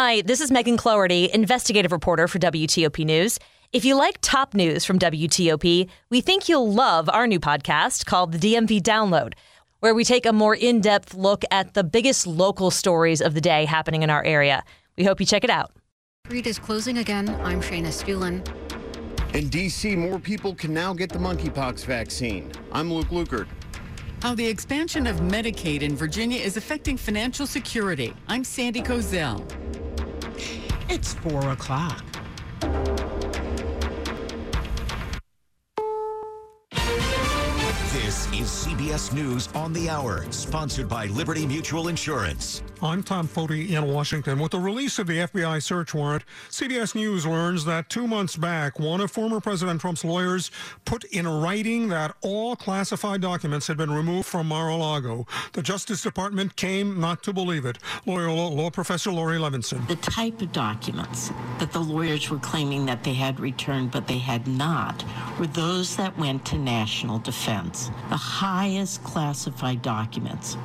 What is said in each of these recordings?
Hi, this is Megan Cloherty, investigative reporter for WTOP News. If you like top news from WTOP, we think you'll love our new podcast called the DMV Download, where we take a more in depth look at the biggest local stories of the day happening in our area. We hope you check it out. Read is closing again. I'm Shayna Estulin. In D.C., more people can now get the monkeypox vaccine. I'm Luke Lukert. How the expansion of Medicaid in Virginia is affecting financial security. I'm Sandy Kozel. It's 4 o'clock. This is CBS News on the Hour, sponsored by Liberty Mutual Insurance. I'm Tom Foty in Washington. With the release of the FBI search warrant, CBS News learns that two months back, one of former President Trump's lawyers put in writing that all classified documents had been removed from Mar-a-Lago. The Justice Department came not to believe it. Lawyer law, law professor Laurie Levenson. The type of documents that the lawyers were claiming that they had returned but they had not were those that went to national defense, the highest classified documents.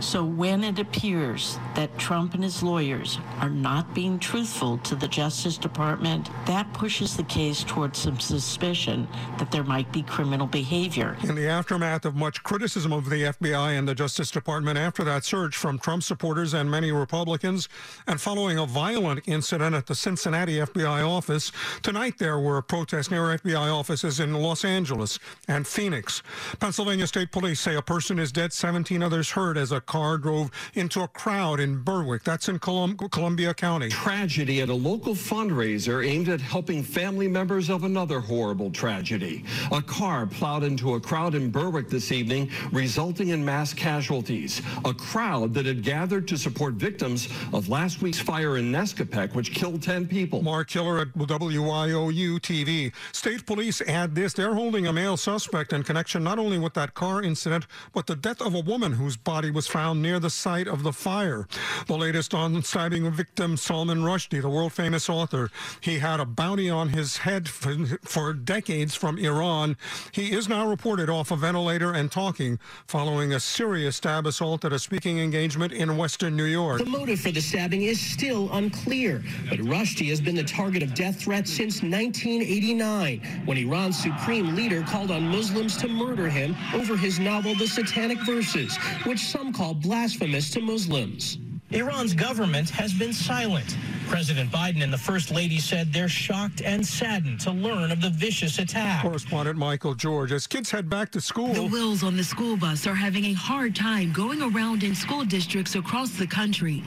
So when it appears that Trump and his lawyers are not being truthful to the Justice Department, that pushes the case towards some suspicion that there might be criminal behavior. In the aftermath of much criticism of the FBI and the Justice Department after that search from Trump supporters and many Republicans, and following a violent incident at the Cincinnati FBI office, tonight there were protests near FBI offices in Los Angeles and Phoenix. Pennsylvania State Police say a person is dead, 17 others hurt as a car drove into a crowd in Berwick. That's in Colum- Columbia County. Tragedy at a local fundraiser aimed at helping family members of another horrible tragedy. A car plowed into a crowd in Berwick this evening, resulting in mass casualties. A crowd that had gathered to support victims of last week's fire in Nescopeck, which killed 10 people. Mark Killer at WYOU TV. State police add this. They're holding a male suspect in connection not only with that car incident, but the death of a woman whose body was found near the site of the fire. The latest on stabbing victim Salman Rushdie, the world famous author. He had a bounty on his head for, for decades from Iran. He is now reported off a ventilator and talking following a serious stab assault at a speaking engagement in Western New York. The motive for the stabbing is still unclear, but Rushdie has been the target of death threats since 1989, when Iran's supreme leader called on Muslims to murder him over his novel The Satanic Verses, which some call blasphemous to Muslims. Iran's government has been silent. President Biden and the First Lady said they're shocked and saddened to learn of the vicious attack. Correspondent Michael George. As kids head back to school, The Wills on the school bus are having a hard time going around in school districts across the country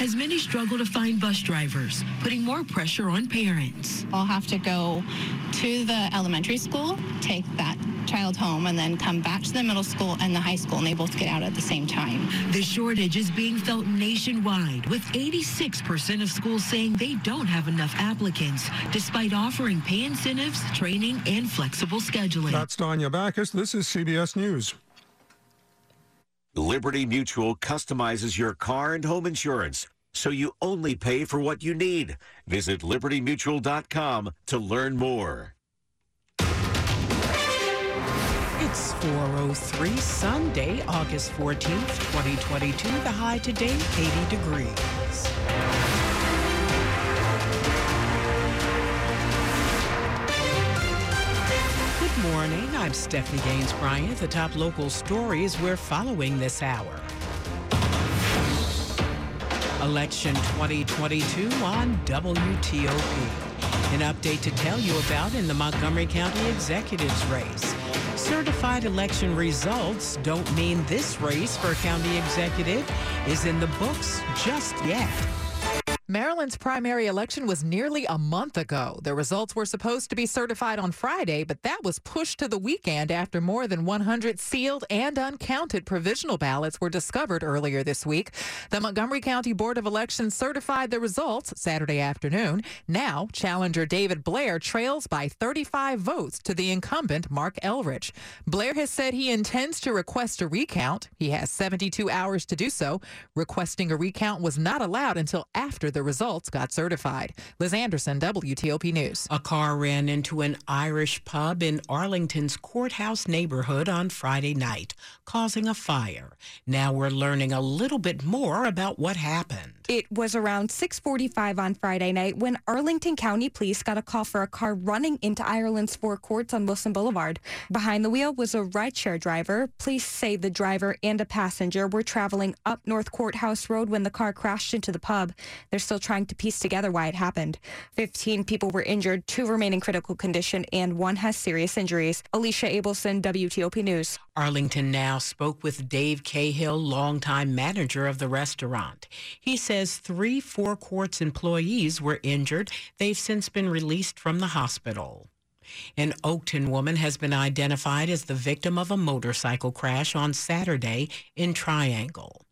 as many struggle to find bus drivers, putting more pressure on parents. I'll have to go to the elementary school, take that child home, and then come back to the middle school and the high school, and they both get out at the same time. The shortage is being felt nationwide, with 86% of schools saying they don't have enough applicants, despite offering pay incentives, training, and flexible scheduling. that's Danya Bacchus. This is CBS News. Liberty Mutual customizes your car and home insurance so you only pay for what you need. Visit libertymutual.com to learn more. It's 403 Sunday, August 14th, 2022. The high today, 80 degrees. Good morning. I'm Stephanie Gaines Bryant. The top local stories we're following this hour. Election 2022 on WTOP. An update to tell you about in the Montgomery County Executives race. Certified election results don't mean this race for county executive is in the books just yet. Maryland's primary election was nearly a month ago. The results were supposed to be certified on Friday, but that was pushed to the weekend after more than 100 sealed and uncounted provisional ballots were discovered earlier this week. The Montgomery County Board of Elections certified the results Saturday afternoon. Now, challenger David Blair trails by 35 votes to the incumbent Marc Elrich. Blair has said he intends to request a recount. He has 72 hours to do so. Requesting a recount was not allowed until after the results got certified. Liz Anderson, WTOP News. A car ran into an Irish pub in Arlington's courthouse neighborhood on Friday night, causing a fire. Now we're learning a little bit more about what happened. It was around 6:45 on Friday night when Arlington County Police got a call for a car running into Ireland's Four Courts on Wilson Boulevard. Behind the wheel was a rideshare driver. Police say the driver and a passenger were traveling up North Courthouse Road when the car crashed into the pub. They're still trying to piece together why it happened. 15 people were injured, two remain in critical condition, and one has serious injuries. Alicia Abelson, WTOP News. Arlington Now spoke with Dave Cahill, longtime manager of the restaurant. He says three Four Courts employees were injured. They've since been released from the hospital. An Oakton woman has been identified as the victim of a motorcycle crash on Saturday in Triangle.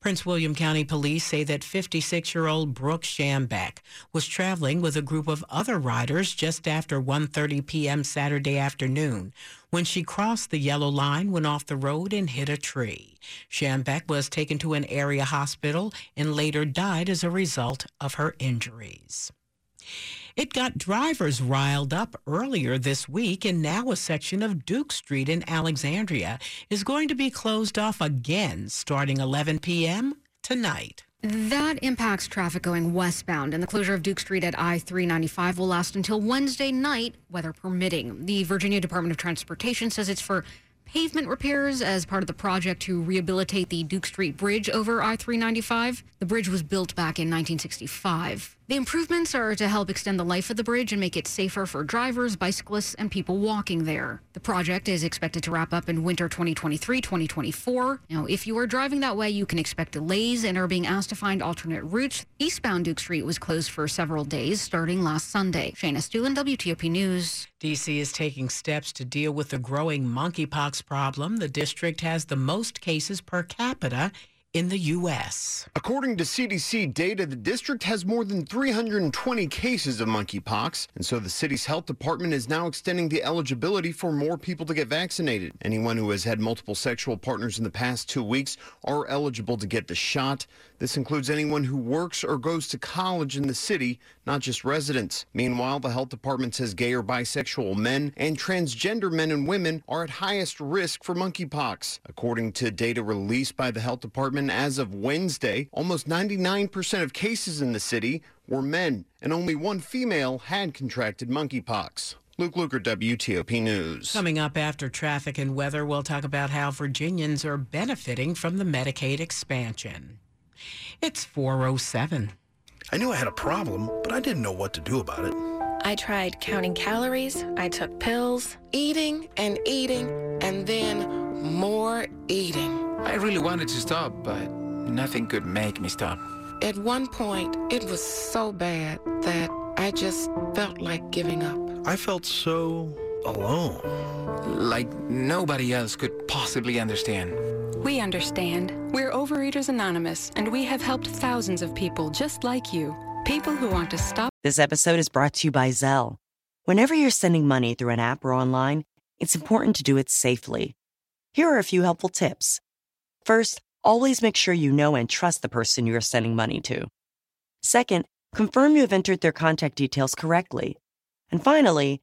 Prince William County Police say that 56-year-old Brooke Shambeck was traveling with a group of other riders just after 1:30 p.m. Saturday afternoon when she crossed the yellow line, went off the road and hit a tree. Shambeck was taken to an area hospital and later died as a result of her injuries. It got drivers riled up earlier this week, and now a section of Duke Street in Alexandria is going to be closed off again starting 11 p.m. tonight. That impacts traffic going westbound, and the closure of Duke Street at I 395 will last until Wednesday night, weather permitting. The Virginia Department of Transportation says it's for pavement repairs as part of the project to rehabilitate the Duke Street Bridge over I 395. The bridge was built back in 1965. The improvements are to help extend the life of the bridge and make it safer for drivers, bicyclists, and people walking there. The project is expected to wrap up in winter 2023 2024. Now, if you are driving that way, you can expect delays and are being asked to find alternate routes. Eastbound Duke Street was closed for several days starting last Sunday. Shayna Estulin, WTOP News. DC is taking steps to deal with the growing monkeypox problem. The district has the most cases per capita in the U.S. According to CDC data, the district has more than 320 cases of monkeypox, and so the city's health department is now extending the eligibility for more people to get vaccinated. Anyone who has had multiple sexual partners in the past two weeks are eligible to get the shot. This includes anyone who works or goes to college in the city, not just residents. Meanwhile, the health department says gay or bisexual men and transgender men and women are at highest risk for monkeypox. According to data released by the health department as of Wednesday, almost 99% of cases in the city were men, and only one female had contracted monkeypox. Luke Lukert, WTOP News. Coming up after traffic and weather, we'll talk about how Virginians are benefiting from the Medicaid expansion. It's 407. I knew I had a problem, but I didn't know what to do about it. I tried counting calories, I took pills, eating and eating, and then more eating. I really wanted to stop, but nothing could make me stop. At one point, it was so bad that I just felt like giving up. I felt so alone. Like nobody else could possibly understand. We understand. We're Overeaters Anonymous, and we have helped thousands of people just like you. People who want to stop. This episode is brought to you by Zelle. Whenever you're sending money through an app or online, it's important to do it safely. Here are a few helpful tips. First, always make sure you know and trust the person you are sending money to. Second, confirm you have entered their contact details correctly. And finally,